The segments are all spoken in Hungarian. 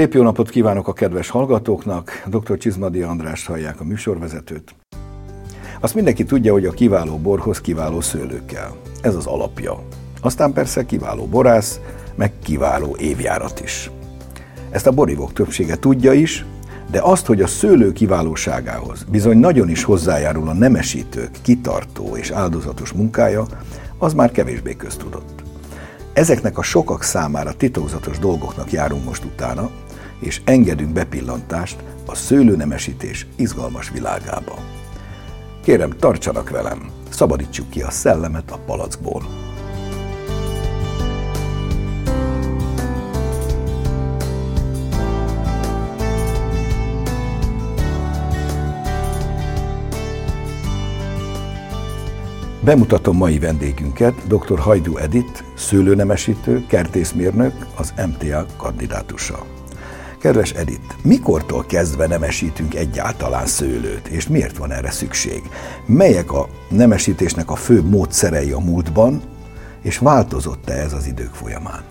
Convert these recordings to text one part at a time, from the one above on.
Szép jó napot kívánok a kedves hallgatóknak, dr. Csizmadi András hallják a műsorvezetőt. Azt mindenki tudja, hogy a kiváló borhoz kiváló szőlő kell. Ez az alapja. Aztán persze kiváló borász, meg kiváló évjárat is. Ezt a borívók többsége tudja is, de azt, hogy a szőlő kiválóságához bizony nagyon is hozzájárul a nemesítők kitartó és áldozatos munkája, az már kevésbé köztudott. Ezeknek a sokak számára titokzatos dolgoknak járunk most utána, és engedünk bepillantást a szőlőnemesítés izgalmas világába. Kérem, tartsanak velem, szabadítsuk ki a szellemet a palackból. Bemutatom mai vendégünket, dr. Hajdú Edit, szőlőnemesítő, kertészmérnök, az MTA kandidátusa. Kedves Edit, mikortól kezdve nemesítünk egyáltalán szőlőt, és miért van erre szükség? Melyek a nemesítésnek a fő módszerei a múltban, és változott-e ez az idők folyamán?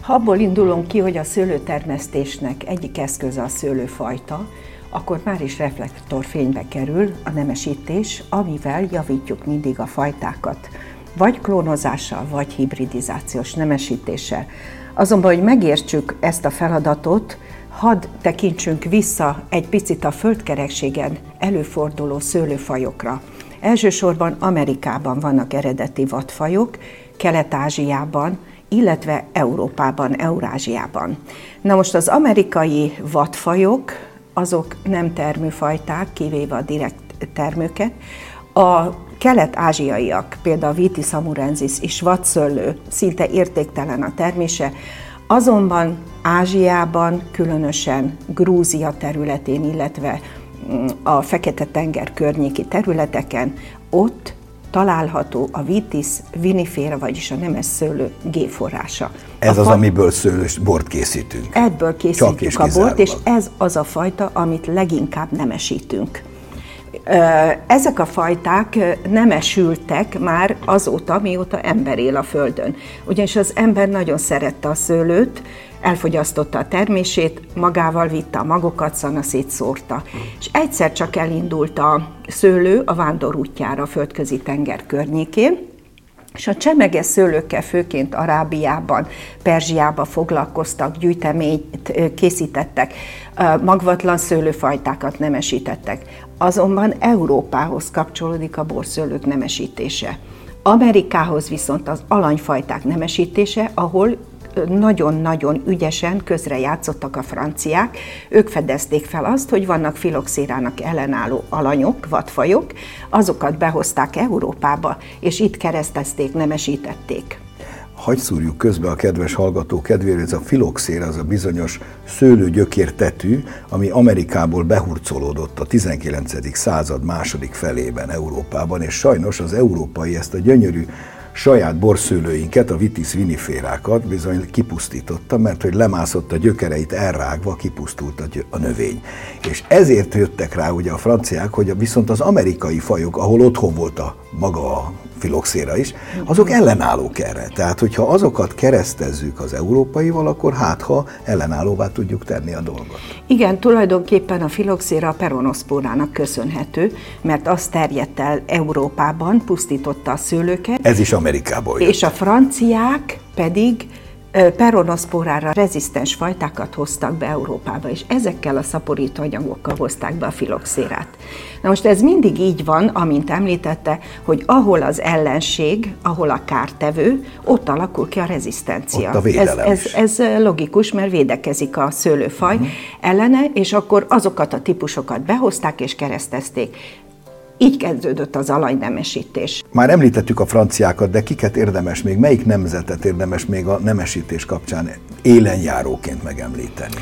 Ha abból indulunk ki, hogy a szőlőtermesztésnek egyik eszköze a szőlőfajta, akkor már is reflektorfénybe kerül a nemesítés, amivel javítjuk mindig a fajtákat, vagy klónozással, vagy hibridizációs nemesítéssel. Azonban, hogy megértsük ezt a feladatot, hadd tekintsünk vissza egy picit a földkerekségen előforduló szőlőfajokra. Elsősorban Amerikában vannak eredeti vadfajok, Kelet-Ázsiában, illetve Európában, Eurázsiában. Na most az amerikai vadfajok, azok nem termőfajták, kivéve a direkt termőket. A kelet-ázsiaiak, például a Vitis amurensis és vadszöllő szinte értéktelen a termése, azonban Ázsiában, különösen Grúzia területén, illetve mm, a Fekete-tenger környéki területeken, ott található a vitis vinifera, vagyis a nemes szőlő géforrása. Ez a az, fa... amiből szőlős bort készítünk. Ebből készítjük a bort, és ez az a fajta, amit leginkább nemesítünk. Ezek a fajták nem esültek már azóta, mióta ember él a Földön. Ugyanis az ember nagyon szerette a szőlőt, elfogyasztotta a termését, magával vitte a magokat, szanaszét szórta. És egyszer csak elindult a szőlő a vándor útjára a földközi tenger környékén, és a csemeges szőlőkkel főként Arábiában, Perzsiában foglalkoztak, gyűjteményt készítettek, magvatlan szőlőfajtákat nemesítettek. Azonban Európához kapcsolódik a borszőlők nemesítése. Amerikához viszont az alanyfajták nemesítése, ahol nagyon-nagyon ügyesen közre játszottak a franciák. Ők fedezték fel azt, hogy vannak filoxérának ellenálló alanyok, vadfajok, azokat behozták Európába, és itt keresztezték, nemesítették hagy szúrjuk közbe a kedves hallgató kedvére, ez a filoxér, az a bizonyos szőlőgyökértetű, ami Amerikából behurcolódott a 19. század második felében Európában, és sajnos az európai ezt a gyönyörű saját borszőlőinket, a vitis viniférákat bizony kipusztította, mert hogy lemászott a gyökereit elrágva, kipusztult a, a növény. És ezért jöttek rá ugye a franciák, hogy viszont az amerikai fajok, ahol otthon volt a maga a filoxéra is, azok ellenállók erre. Tehát, hogyha azokat keresztezzük az európaival, akkor hát ha ellenállóvá tudjuk tenni a dolgot. Igen, tulajdonképpen a filoxéra a peronoszpórának köszönhető, mert az terjedt el Európában, pusztította a szőlőket. Ez is Amerikából jött. És a franciák pedig peronoszpórára rezisztens fajtákat hoztak be Európába, és ezekkel a szaporító anyagokkal hozták be a filoxérát. Na most ez mindig így van, amint említette, hogy ahol az ellenség, ahol a kártevő, ott alakul ki a rezisztencia. Ott a ez, ez, ez logikus, mert védekezik a szőlőfaj uh-huh. ellene, és akkor azokat a típusokat behozták és keresztezték. Így kezdődött az alajnemesítés. Már említettük a franciákat, de kiket érdemes még, melyik nemzetet érdemes még a nemesítés kapcsán élenjáróként megemlíteni?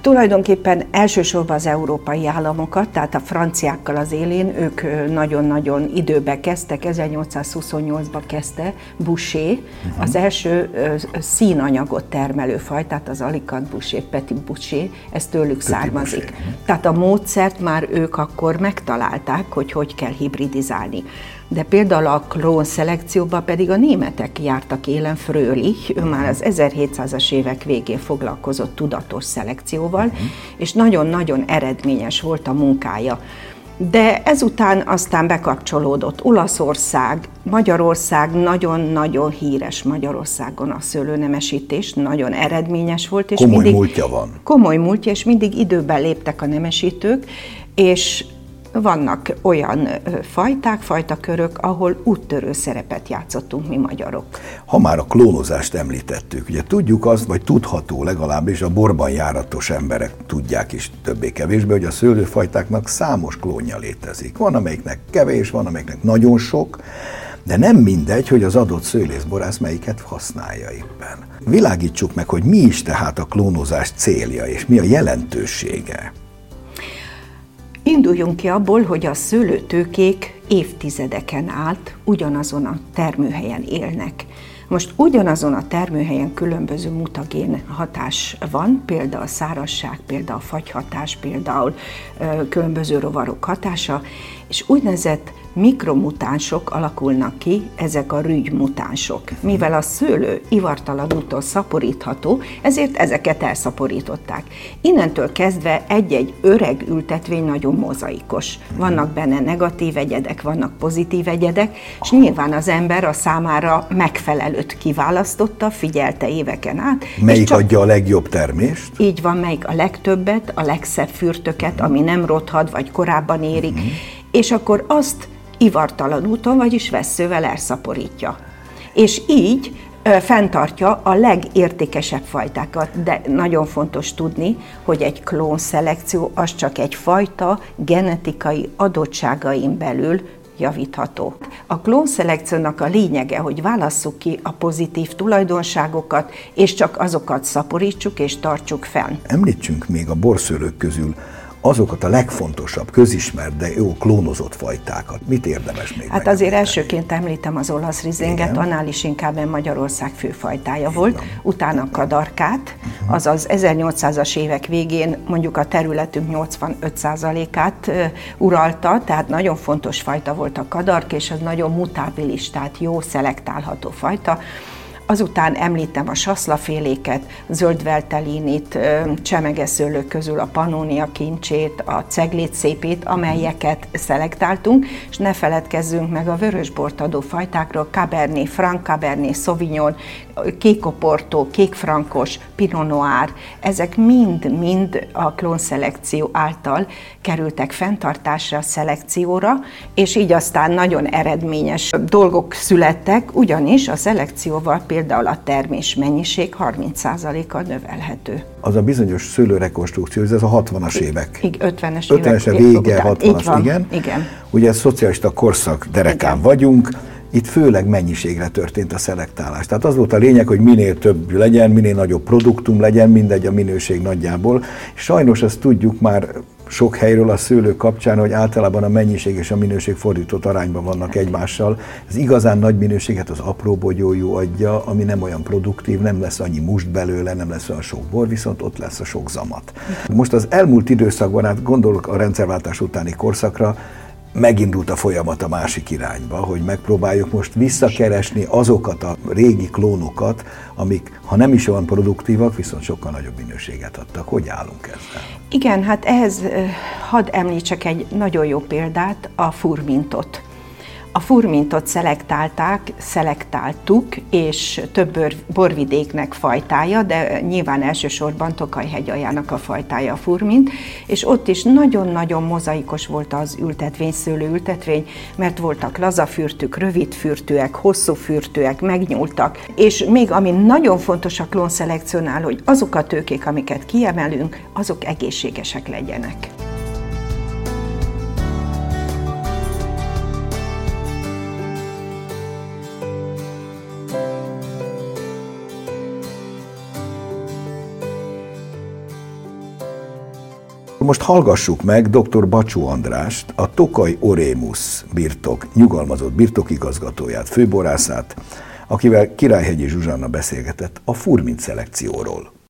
Tulajdonképpen elsősorban az európai államokat, tehát a franciákkal az élén, ők nagyon-nagyon időbe kezdtek, 1828-ban kezdte Boucher, uh-huh. az első színanyagot termelő faj, tehát az Alicant Boucher, Petit Boucher, ez tőlük Petit származik. Boucher. Tehát a módszert már ők akkor megtalálták, hogy hogy kell hibridizálni. De például a klón szelekcióban pedig a németek jártak élen, Frölich, ő már az 1700-as évek végén foglalkozott tudatos szelekcióval, uh-huh. és nagyon-nagyon eredményes volt a munkája. De ezután aztán bekapcsolódott Olaszország, Magyarország nagyon-nagyon híres Magyarországon a szőlőnemesítés, nagyon eredményes volt. És komoly mindig, múltja van. Komoly múltja, és mindig időben léptek a nemesítők, és vannak olyan fajták, fajtakörök, ahol úttörő szerepet játszottunk mi magyarok. Ha már a klónozást említettük, ugye tudjuk azt, vagy tudható legalábbis a borban járatos emberek tudják is többé-kevésbé, hogy a szőlőfajtáknak számos klónja létezik. Van, amelyiknek kevés, van, amelyiknek nagyon sok, de nem mindegy, hogy az adott szőlészborász melyiket használja éppen. Világítsuk meg, hogy mi is tehát a klónozás célja, és mi a jelentősége. Induljunk ki abból, hogy a szőlőtőkék évtizedeken át ugyanazon a termőhelyen élnek. Most ugyanazon a termőhelyen különböző mutagén hatás van, például a szárasság, például a fagyhatás, például különböző rovarok hatása, és úgynevezett mikromutánsok alakulnak ki, ezek a rügymutánsok. Mivel a szőlő ivartalanútól szaporítható, ezért ezeket elszaporították. Innentől kezdve egy-egy öreg ültetvény nagyon mozaikos. Vannak benne negatív egyedek, vannak pozitív egyedek, és nyilván az ember a számára megfelelőt kiválasztotta, figyelte éveken át. Melyik csak adja a legjobb termést? Így van, melyik a legtöbbet, a legszebb fürtöket, ami nem rothad, vagy korábban érik, uh-huh. és akkor azt ivartalan úton, vagyis veszővel elszaporítja. És így fenntartja a legértékesebb fajtákat, de nagyon fontos tudni, hogy egy klónszelekció az csak egy fajta genetikai adottságain belül javítható. A klónszelekciónak a lényege, hogy válasszuk ki a pozitív tulajdonságokat, és csak azokat szaporítsuk és tartsuk fenn. Említsünk még a borszőlők közül azokat a legfontosabb, közismert, de jó klónozott fajtákat. Mit érdemes még Hát azért elsőként említem az olasz rizinget, annál is inkább Magyarország főfajtája Igen. volt, utána kadarkát, uh-huh. azaz 1800-as évek végén mondjuk a területünk 85%-át uralta, tehát nagyon fontos fajta volt a kadark, és az nagyon mutábilis, tehát jó szelektálható fajta. Azután említem a saszlaféléket, zöldveltelinit, csemegeszőlők közül a panónia kincsét, a ceglét szépét, amelyeket szelektáltunk, és ne feledkezzünk meg a vörösbort adó fajtákról, Cabernet Franc, Cabernet Sauvignon, kékoportó, kékfrankos, Pinot Noir, ezek mind-mind a klónszelekció által kerültek fenntartásra, szelekcióra, és így aztán nagyon eredményes dolgok születtek, ugyanis a szelekcióval például a termés mennyiség 30%-kal növelhető. Az a bizonyos szőlőrekonstrukció, ez a 60-as évek. 50-es 50-es évek vége, 60-as, igen. igen. Ugye szocialista korszak derekán igen. vagyunk, itt főleg mennyiségre történt a szelektálás. Tehát az volt a lényeg, hogy minél több legyen, minél nagyobb produktum legyen, mindegy a minőség nagyjából. Sajnos azt tudjuk már sok helyről a szőlő kapcsán, hogy általában a mennyiség és a minőség fordított arányban vannak egymással. Ez igazán nagy minőséget az apró bogyójú adja, ami nem olyan produktív, nem lesz annyi must belőle, nem lesz olyan sok bor, viszont ott lesz a sok zamat. Most az elmúlt időszakban, hát gondolok a rendszerváltás utáni korszakra, megindult a folyamat a másik irányba, hogy megpróbáljuk most visszakeresni azokat a régi klónokat, amik, ha nem is olyan produktívak, viszont sokkal nagyobb minőséget adtak. Hogy állunk ezzel? Igen, hát ehhez hadd említsek egy nagyon jó példát, a furmintot. A furmintot szelektálták, szelektáltuk, és több borvidéknek fajtája, de nyilván elsősorban Tokaj aljának a fajtája a furmint, és ott is nagyon-nagyon mozaikos volt az ültetvény, szőlő ültetvény, mert voltak lazafürtük, rövidfürtőek, hosszúfürtőek, megnyúltak, és még ami nagyon fontos a klónszelekcionál, hogy azok a tőkék, amiket kiemelünk, azok egészségesek legyenek. Most hallgassuk meg dr. Bacsó Andrást, a Tokaj Orémus birtok, nyugalmazott birtokigazgatóját, főborászát, akivel Királyhegyi Zsuzsanna beszélgetett a furmint szelekcióról.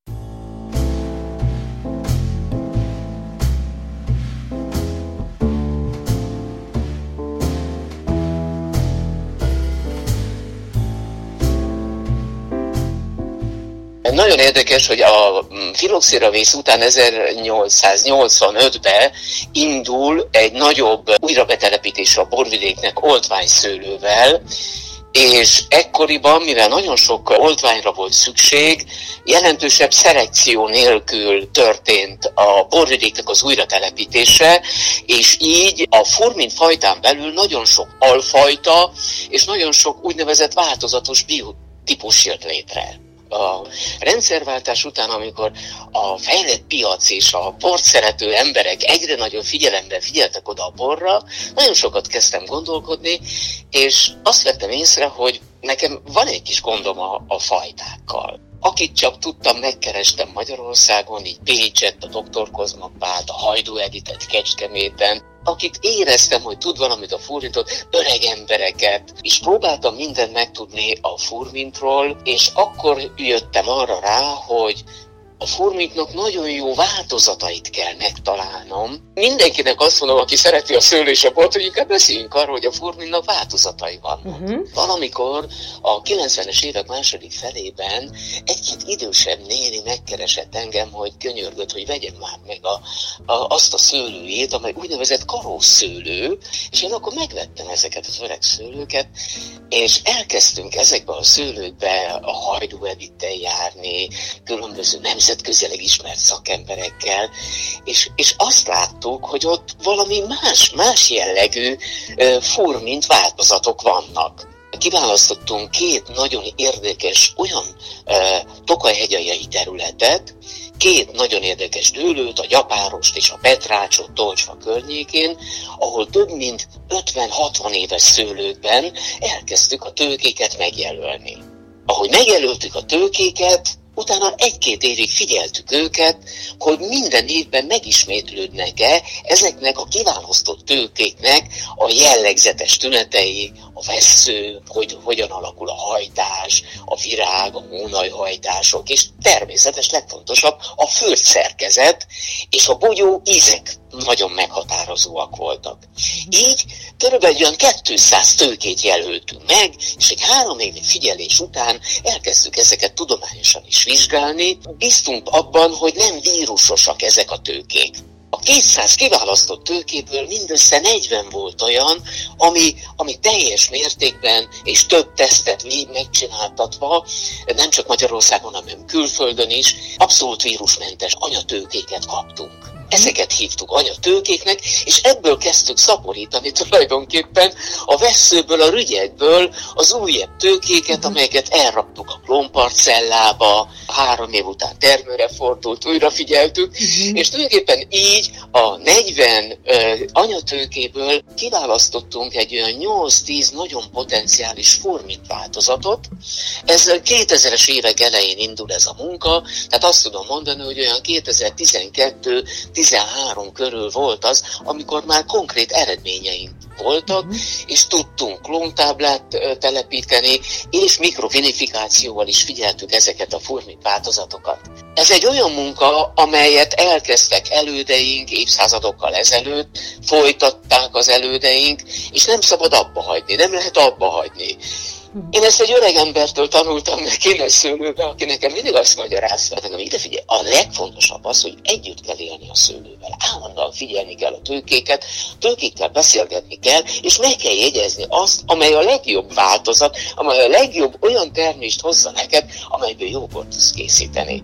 Érdekes, hogy a filoxiravész után 1885-ben indul egy nagyobb újrabetelepítés a borvidéknek oltványszőlővel, és ekkoriban, mivel nagyon sok oltványra volt szükség, jelentősebb szelekció nélkül történt a borvidéknek az újratelepítése, és így a furmin fajtán belül nagyon sok alfajta és nagyon sok úgynevezett változatos biotípus jött létre a rendszerváltás után, amikor a fejlett piac és a bort szerető emberek egyre nagyobb figyelemben figyeltek oda a borra, nagyon sokat kezdtem gondolkodni, és azt vettem észre, hogy nekem van egy kis gondom a, a fajtákkal. Akit csak tudtam, megkerestem Magyarországon, így Pécset, a Dr. Kozmapát, a Hajdú Editet Kecskeméten, akit éreztem, hogy tud valamit a furmintot, öreg embereket, és próbáltam mindent megtudni a furmintról, és akkor jöttem arra rá, hogy a furmiknak nagyon jó változatait kell megtalálnom. Mindenkinek azt mondom, aki szereti a szőlésabort, hogy inkább beszéljünk arról, hogy a furminnak változatai vannak. Uh-huh. Valamikor a 90-es évek második felében egy-két idősebb néni megkeresett engem, hogy könyörgött, hogy vegyem már meg a, a, azt a szőlőjét, amely úgynevezett karószőlő, és én akkor megvettem ezeket az öreg szőlőket, és elkezdtünk ezekbe a szőlőkbe a hajdú járni, különböző nemzet nemzetközileg ismert szakemberekkel, és, és azt láttuk, hogy ott valami más, más jellegű furmint változatok vannak kiválasztottunk két nagyon érdekes olyan e, tokajhegyai területet, két nagyon érdekes dőlőt, a Gyapárost és a Petrácsot Tolcsva környékén, ahol több mint 50-60 éves szőlőkben elkezdtük a tőkéket megjelölni. Ahogy megjelöltük a tőkéket, Utána egy-két évig figyeltük őket, hogy minden évben megismétlődnek-e ezeknek a kiválasztott tőkéknek a jellegzetes tünetei, a vesző, hogy hogyan alakul a hajtás, a virág, a hónajhajtások, és természetes legfontosabb a földszerkezet és a bogyó ízek nagyon meghatározóak voltak. Így körülbelül olyan 200 tőkét jelöltünk meg, és egy három évi figyelés után elkezdtük ezeket tudományosan is vizsgálni. Biztunk abban, hogy nem vírusosak ezek a tőkék. A 200 kiválasztott tőkéből mindössze 40 volt olyan, ami, ami teljes mértékben és több tesztet végig megcsináltatva, nem csak Magyarországon, hanem külföldön is, abszolút vírusmentes anyatőkéket kaptunk. Ezeket hívtuk anyatőkéknek, és ebből kezdtük szaporítani tulajdonképpen a veszőből, a rügyekből az újabb tőkéket, mhm. amelyeket elraktuk a klónparcellába, három év után termőre fordult, újra figyeltük, uh-huh. és tulajdonképpen így a 40 uh, anyatőkéből kiválasztottunk egy olyan 8-10 nagyon potenciális formit változatot. Ez 2000-es évek elején indul ez a munka, tehát azt tudom mondani, hogy olyan 2012 13 körül volt az, amikor már konkrét eredményeink voltak, uh-huh. és tudtunk klóntáblát telepíteni, és mikrofinifikációval is figyeltük ezeket a furmit változatokat. Ez egy olyan munka, amelyet elkezdtek elődeink évszázadokkal ezelőtt, folytatták az elődeink, és nem szabad abba hagyni, nem lehet abba hagyni. Én ezt egy öreg embertől tanultam meg kínai szőlőbe, aki nekem mindig azt magyarázta, nekem ide figyelj, a legfontosabb az, hogy együtt kell élni a szőlővel. Állandóan figyelni kell a tőkéket, tőkékkel beszélgetni kell, és meg kell jegyezni azt, amely a legjobb változat, amely a legjobb olyan termést hozza neked, amelyből jó tudsz készíteni.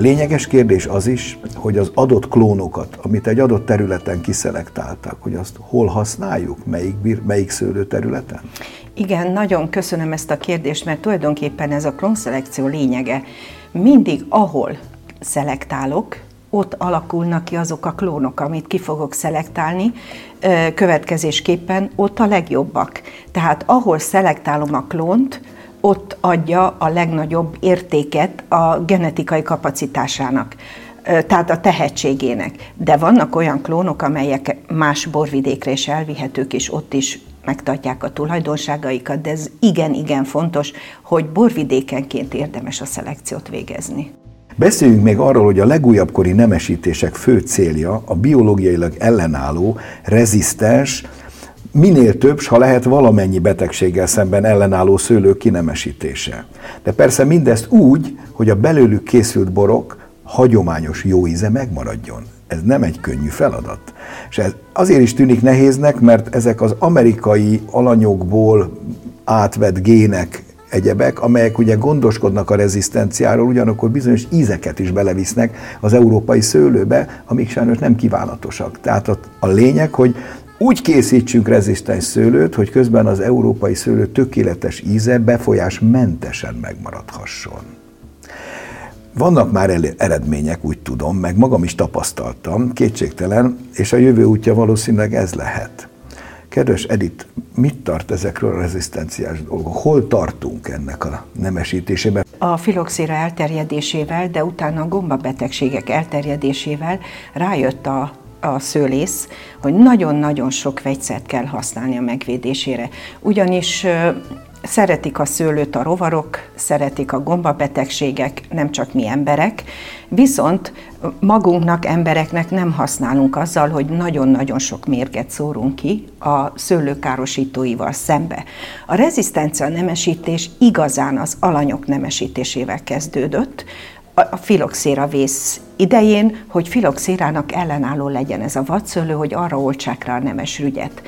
Lényeges kérdés az is, hogy az adott klónokat, amit egy adott területen kiszelektáltak, hogy azt hol használjuk, melyik, melyik szőlőterületen? Igen, nagyon köszönöm ezt a kérdést, mert tulajdonképpen ez a klónszelekció lényege. Mindig, ahol szelektálok, ott alakulnak ki azok a klónok, amit ki fogok szelektálni, következésképpen ott a legjobbak. Tehát ahol szelektálom a klónt, ott adja a legnagyobb értéket a genetikai kapacitásának tehát a tehetségének. De vannak olyan klónok, amelyek más borvidékre is elvihetők, és ott is megtartják a tulajdonságaikat, de ez igen-igen fontos, hogy borvidékenként érdemes a szelekciót végezni. Beszéljünk még arról, hogy a legújabb kori nemesítések fő célja a biológiailag ellenálló, rezisztens, minél több, ha lehet valamennyi betegséggel szemben ellenálló szőlők kinemesítése. De persze mindezt úgy, hogy a belőlük készült borok hagyományos jó íze megmaradjon. Ez nem egy könnyű feladat. És ez azért is tűnik nehéznek, mert ezek az amerikai alanyokból átvett gének egyebek, amelyek ugye gondoskodnak a rezisztenciáról, ugyanakkor bizonyos ízeket is belevisznek az európai szőlőbe, amik sajnos nem kívánatosak. Tehát a, a lényeg, hogy úgy készítsünk rezisztens szőlőt, hogy közben az európai szőlő tökéletes íze befolyásmentesen megmaradhasson. Vannak már eredmények, úgy tudom, meg magam is tapasztaltam, kétségtelen, és a jövő útja valószínűleg ez lehet. Kedves Edith, mit tart ezekről a rezisztenciás dolgok? Hol tartunk ennek a nemesítésében? A filoxéra elterjedésével, de utána a gombabetegségek elterjedésével rájött a a szőlész, hogy nagyon-nagyon sok vegyszert kell használni a megvédésére. Ugyanis Szeretik a szőlőt a rovarok, szeretik a gombabetegségek, nem csak mi emberek, viszont magunknak, embereknek nem használunk azzal, hogy nagyon-nagyon sok mérget szórunk ki a szőlőkárosítóival szembe. A rezisztencia nemesítés igazán az alanyok nemesítésével kezdődött, a filoxéra vész idején, hogy filoxérának ellenálló legyen ez a vadszőlő, hogy arra oltsák rá a nemes rügyet.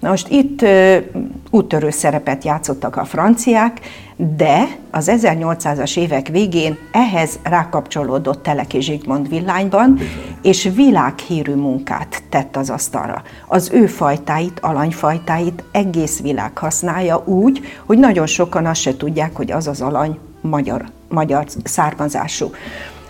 Na most itt ö, úttörő szerepet játszottak a franciák, de az 1800-as évek végén ehhez rákapcsolódott Teleki Zsigmond villányban, és világhírű munkát tett az asztalra. Az ő fajtáit, alanyfajtáit egész világ használja úgy, hogy nagyon sokan azt se tudják, hogy az az alany magyar, magyar származású.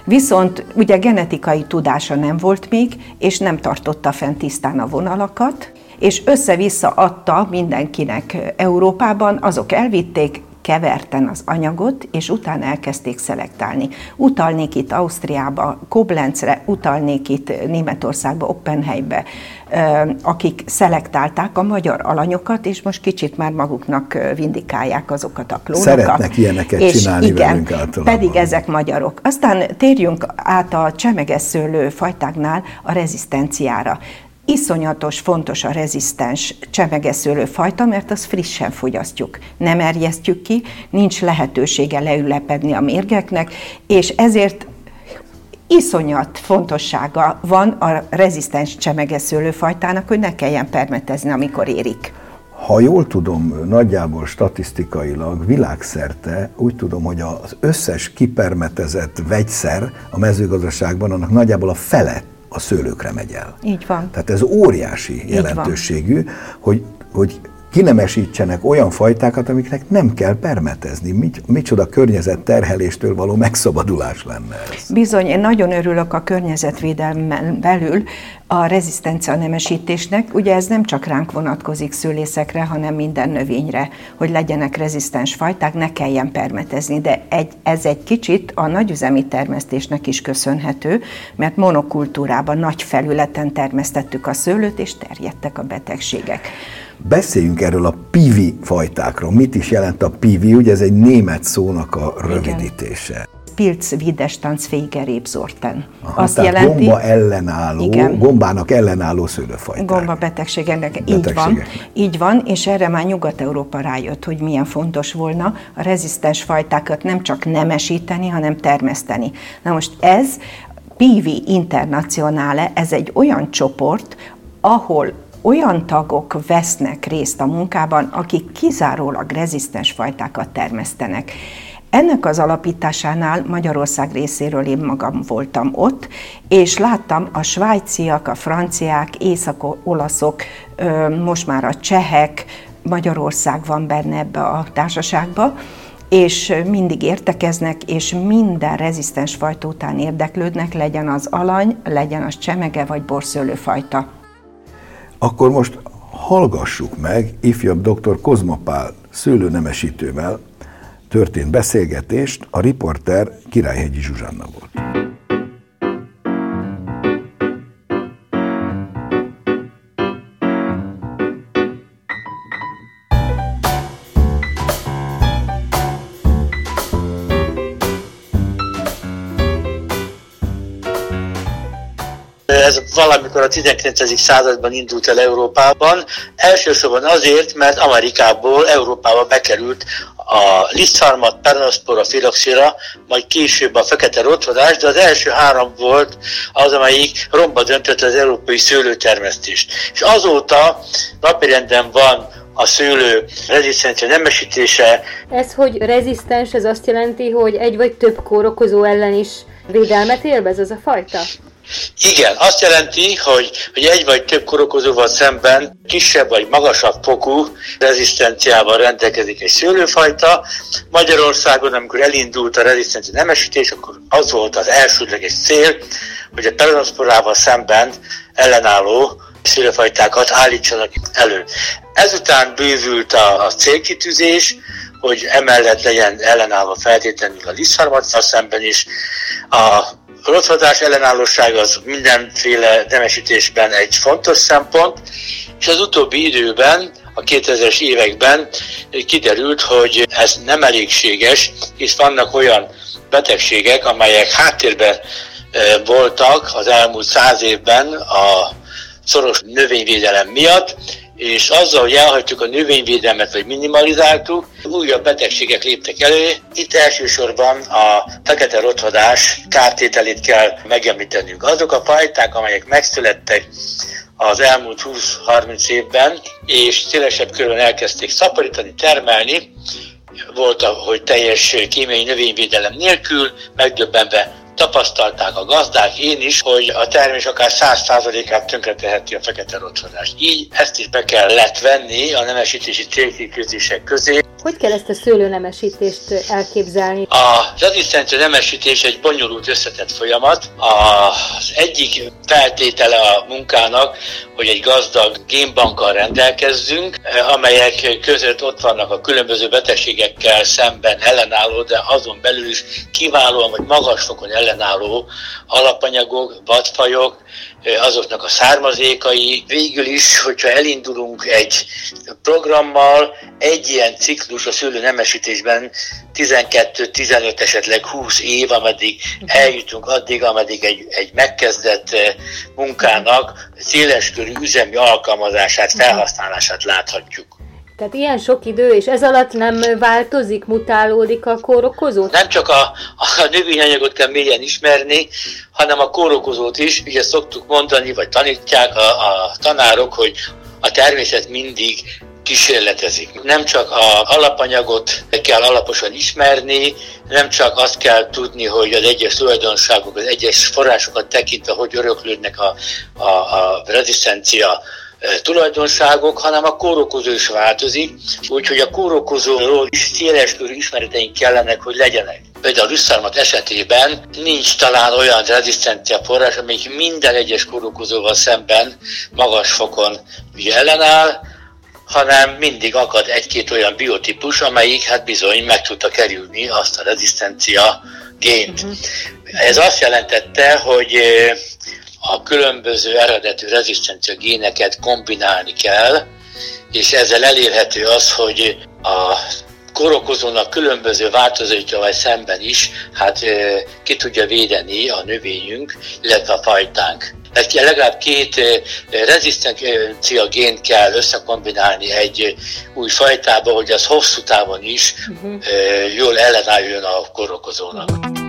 Viszont ugye genetikai tudása nem volt még, és nem tartotta fent tisztán a vonalakat, és össze-vissza adta mindenkinek Európában, azok elvitték, keverten az anyagot, és utána elkezdték szelektálni. Utalnék itt Ausztriába, Koblenzre, utalnék itt Németországba, Oppenheimbe, akik szelektálták a magyar alanyokat, és most kicsit már maguknak vindikálják azokat a klónokat. Szeretnek ilyeneket és csinálni igen, velünk általában. Pedig ezek magyarok. Aztán térjünk át a csemegesszőlő fajtáknál a rezisztenciára iszonyatos fontos a rezisztens csemegeszőlő fajta, mert az frissen fogyasztjuk. Nem erjesztjük ki, nincs lehetősége leülepedni a mérgeknek, és ezért iszonyat fontossága van a rezisztens csemegeszőlőfajtának, hogy ne kelljen permetezni, amikor érik. Ha jól tudom, nagyjából statisztikailag világszerte úgy tudom, hogy az összes kipermetezett vegyszer a mezőgazdaságban annak nagyjából a fele a szőlőkre megy el. Így van. Tehát ez óriási jelentőségű, hogy, hogy kinemesítsenek olyan fajtákat, amiknek nem kell permetezni. Mit, micsoda környezetterheléstől való megszabadulás lenne ez. Bizony, én nagyon örülök a környezetvédelmen belül a rezisztencia nemesítésnek. Ugye ez nem csak ránk vonatkozik szőlészekre, hanem minden növényre, hogy legyenek rezisztens fajták, ne kelljen permetezni. De egy, ez egy kicsit a nagyüzemi termesztésnek is köszönhető, mert monokultúrában nagy felületen termesztettük a szőlőt, és terjedtek a betegségek. Beszéljünk erről a pivi fajtákról. Mit is jelent a pivi? Ugye ez egy német szónak a rövidítése. Igen. Pilz Widerstandsfähiger Azt tehát jelenti, gomba ellenálló, igen, gombának ellenálló szőlőfajták. Gomba betegségeknek, így van, így van, és erre már Nyugat-Európa rájött, hogy milyen fontos volna a rezisztens fajtákat nem csak nemesíteni, hanem termeszteni. Na most ez PV Internationale, ez egy olyan csoport, ahol olyan tagok vesznek részt a munkában, akik kizárólag rezisztens fajtákat termesztenek. Ennek az alapításánál Magyarország részéről én magam voltam ott, és láttam a svájciak, a franciák, észak-olaszok, most már a csehek, Magyarország van benne ebbe a társaságba, és mindig értekeznek, és minden rezisztens fajta után érdeklődnek, legyen az alany, legyen az csemege vagy borszőlőfajta. Akkor most hallgassuk meg ifjabb dr. Kozmapál szőlőnemesítővel történt beszélgetést, a riporter Királyhegyi Zsuzsanna volt. Valamikor a 19. században indult el Európában, elsősorban azért, mert Amerikából Európába bekerült a lisztharmat, pernoszpora, filoxira, majd később a fekete rotvadás, de az első három volt az, amelyik romba döntött az európai szőlőtermesztést. És azóta napirenden van a szőlő rezisztencia nemesítése. Ez, hogy rezisztens, ez azt jelenti, hogy egy vagy több kórokozó ellen is védelmet élvez az a fajta? Igen, azt jelenti, hogy, hogy egy vagy több korokozóval szemben kisebb vagy magasabb fokú rezisztenciával rendelkezik egy szőlőfajta. Magyarországon, amikor elindult a rezisztencia nemesítés, akkor az volt az elsődleges cél, hogy a peronoszporával szemben ellenálló szőlőfajtákat állítsanak elő. Ezután bővült a, a célkitűzés, hogy emellett legyen ellenálló feltétlenül a lisztharmattal szemben is. A rothadás ellenállóság az mindenféle nemesítésben egy fontos szempont, és az utóbbi időben, a 2000-es években kiderült, hogy ez nem elégséges, hisz vannak olyan betegségek, amelyek háttérben voltak az elmúlt száz évben a szoros növényvédelem miatt, és azzal, hogy elhagytuk a növényvédelmet, vagy minimalizáltuk, újabb betegségek léptek elő. Itt elsősorban a fekete rothadás kártételét kell megemlítenünk. Azok a fajták, amelyek megszülettek az elmúlt 20-30 évben, és szélesebb körben elkezdték szaporítani, termelni, volt, hogy teljes kémiai növényvédelem nélkül, megdöbbenve tapasztalták a gazdák, én is, hogy a termés akár 100%-át tönkreteheti a fekete rotsodást. Így ezt is be kellett venni a nemesítési célkiközések közé. Hogy kell ezt a szőlőnemesítést elképzelni? A rezisztencia nemesítés egy bonyolult összetett folyamat. Az egyik feltétele a munkának, hogy egy gazdag génbankkal rendelkezzünk, amelyek között ott vannak a különböző betegségekkel szemben ellenálló, de azon belül is kiválóan vagy magas fokon ellenálló alapanyagok, vadfajok, azoknak a származékai. Végül is, hogyha elindulunk egy programmal, egy ilyen ciklus a szőlő nemesítésben 12-15, esetleg 20 év, ameddig eljutunk addig, ameddig egy, egy megkezdett munkának széleskörű üzemi alkalmazását, felhasználását láthatjuk. Tehát ilyen sok idő, és ez alatt nem változik, mutálódik a kórokozó? Nem csak a, a növényanyagot kell mélyen ismerni, hanem a kórokozót is. Ugye szoktuk mondani, vagy tanítják a, a tanárok, hogy a természet mindig kísérletezik. Nem csak a alapanyagot kell alaposan ismerni, nem csak azt kell tudni, hogy az egyes tulajdonságok, az egyes forrásokat tekintve, hogy öröklődnek a, a, a rezisztencia tulajdonságok, hanem a kórokozó is változik, úgyhogy a kórokozóról is széleskörű ismereteink kellenek, hogy legyenek. Például a rüsszarmat esetében nincs talán olyan rezisztencia forrás, amelyik minden egyes kórokozóval szemben magas fokon ellenáll, hanem mindig akad egy-két olyan biotípus, amelyik hát bizony meg tudta kerülni azt a rezisztencia gént. Uh-huh. Ez azt jelentette, hogy a különböző eredetű rezisztencia géneket kombinálni kell, és ezzel elérhető az, hogy a korokozónak különböző változatjával szemben is hát ki tudja védeni a növényünk, illetve a fajtánk. Tehát legalább két rezisztencia gént kell összekombinálni egy új fajtába, hogy az hosszú távon is uh-huh. jól ellenálljon a korokozónak.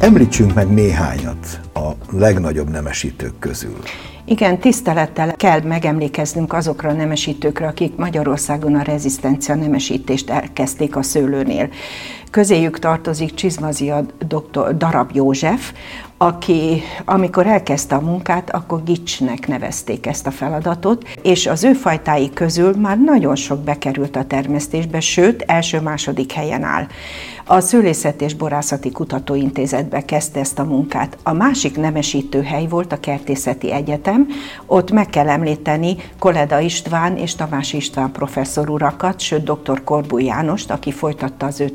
Említsünk meg néhányat a legnagyobb nemesítők közül. Igen, tisztelettel kell megemlékeznünk azokra a nemesítőkre, akik Magyarországon a rezisztencia nemesítést elkezdték a szőlőnél. Közéjük tartozik Csizmazia dr. Darab József, aki amikor elkezdte a munkát, akkor Gicsnek nevezték ezt a feladatot, és az ő fajtái közül már nagyon sok bekerült a termesztésbe, sőt, első-második helyen áll. A Szőlészet és Borászati Kutatóintézetbe kezdte ezt a munkát. A másik nemesítő hely volt a Kertészeti Egyetem, ott meg kell említeni Koleda István és Tamás István professzor urakat, sőt dr. Korbú Jánost, aki folytatta az ő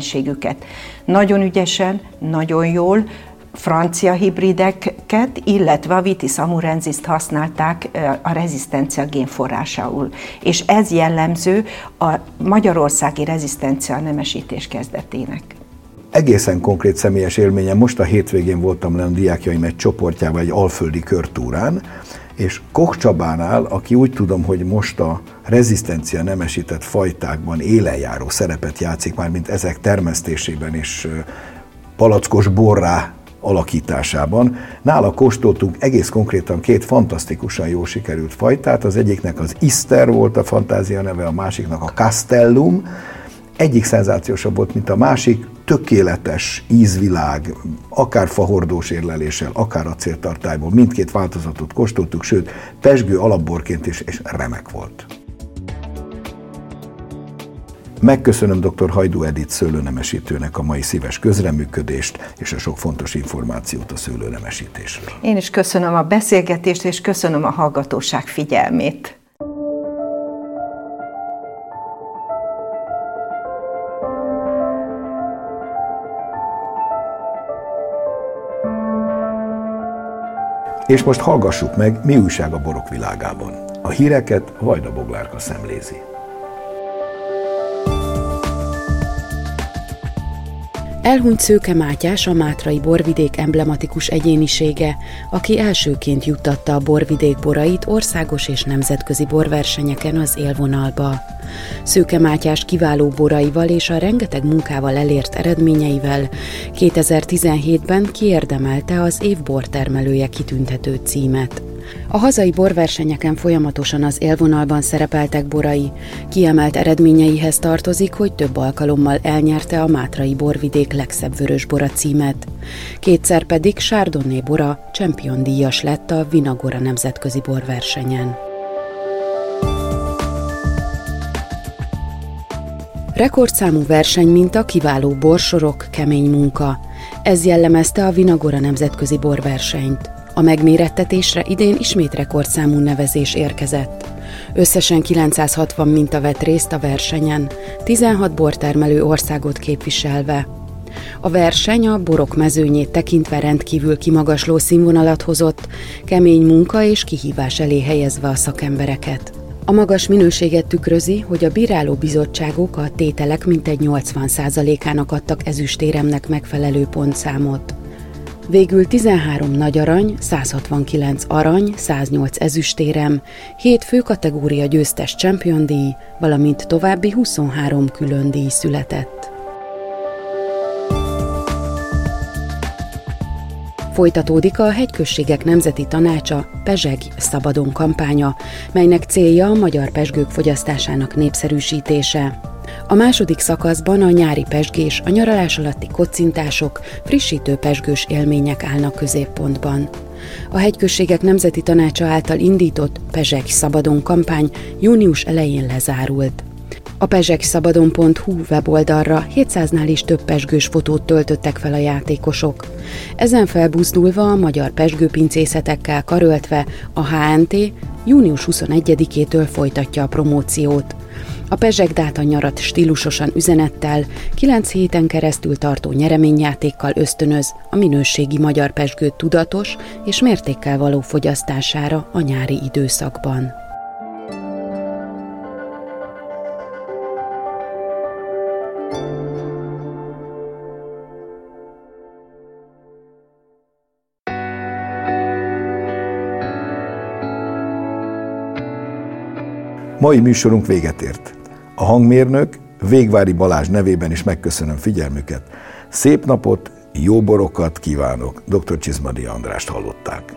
tevékenységüket. Nagyon ügyesen, nagyon jól, francia hibrideket, illetve a Vitis amurensis használták a rezisztencia génforrásául. És ez jellemző a magyarországi rezisztencia nemesítés kezdetének. Egészen konkrét személyes élményem, most a hétvégén voltam le a diákjaim egy csoportjában egy alföldi körtúrán, és Koch Csabánál, aki úgy tudom, hogy most a rezisztencia nemesített fajtákban élenjáró szerepet játszik már, mint ezek termesztésében és palackos borrá alakításában. Nála kóstoltunk egész konkrétan két fantasztikusan jó sikerült fajtát. Az egyiknek az Ister volt a fantázia neve, a másiknak a Castellum. Egyik szenzációsabb volt, mint a másik, tökéletes ízvilág, akár fahordós érleléssel, akár acéltartályból, mindkét változatot kóstoltuk, sőt, pesgő alapborként is, és remek volt. Megköszönöm dr. Hajdú Edith szőlőnemesítőnek a mai szíves közreműködést és a sok fontos információt a szőlőnemesítésről. Én is köszönöm a beszélgetést, és köszönöm a hallgatóság figyelmét. És most hallgassuk meg, mi újság a borok világában. A híreket Vajda Boglárka szemlézi. Elhunyt Szőke Mátyás a Mátrai borvidék emblematikus egyénisége, aki elsőként juttatta a borvidék borait országos és nemzetközi borversenyeken az élvonalba. Szőke Mátyás kiváló boraival és a rengeteg munkával elért eredményeivel 2017-ben kiérdemelte az év bortermelője kitüntető címet. A hazai borversenyeken folyamatosan az élvonalban szerepeltek borai. Kiemelt eredményeihez tartozik, hogy több alkalommal elnyerte a Mátrai borvidék legszebb vörös bora címet. Kétszer pedig Chardonnay bora Champion díjas lett a Vinagora nemzetközi borversenyen. Rekordszámú verseny mint a kiváló borsorok, kemény munka. Ez jellemezte a Vinagora nemzetközi borversenyt. A megmérettetésre idén ismét rekordszámú nevezés érkezett. Összesen 960 minta vett részt a versenyen, 16 bortermelő országot képviselve. A verseny a borok mezőnyét tekintve rendkívül kimagasló színvonalat hozott, kemény munka és kihívás elé helyezve a szakembereket. A magas minőséget tükrözi, hogy a bíráló bizottságok a tételek mintegy 80%-ának adtak ezüstéremnek megfelelő pontszámot. Végül 13 nagy arany, 169 arany, 108 ezüstérem, 7 főkategória győztes Champion díj, valamint további 23 külön díj született. Folytatódik a Hegyközségek Nemzeti Tanácsa Pezseg Szabadon kampánya, melynek célja a magyar pesgők fogyasztásának népszerűsítése. A második szakaszban a nyári pesgés, a nyaralás alatti kocintások, frissítő pesgős élmények állnak középpontban. A Hegyközségek Nemzeti Tanácsa által indított Pezsek Szabadon kampány június elején lezárult. A pezsekszabadon.hu weboldalra 700-nál is több pesgős fotót töltöttek fel a játékosok. Ezen felbuzdulva a magyar pesgőpincészetekkel karöltve a HNT június 21-től folytatja a promóciót. A Pezsek Dáta nyarat stílusosan üzenettel, kilenc héten keresztül tartó nyereményjátékkal ösztönöz a minőségi magyar pesgő tudatos és mértékkel való fogyasztására a nyári időszakban. Mai műsorunk véget ért. A hangmérnök Végvári Balázs nevében is megköszönöm figyelmüket. Szép napot, jó borokat kívánok. Dr. Csizmadi Andrást hallották.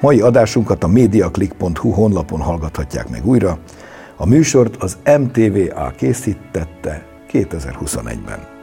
Mai adásunkat a mediaclick.hu honlapon hallgathatják meg újra. A műsort az MTVA készítette 2021-ben.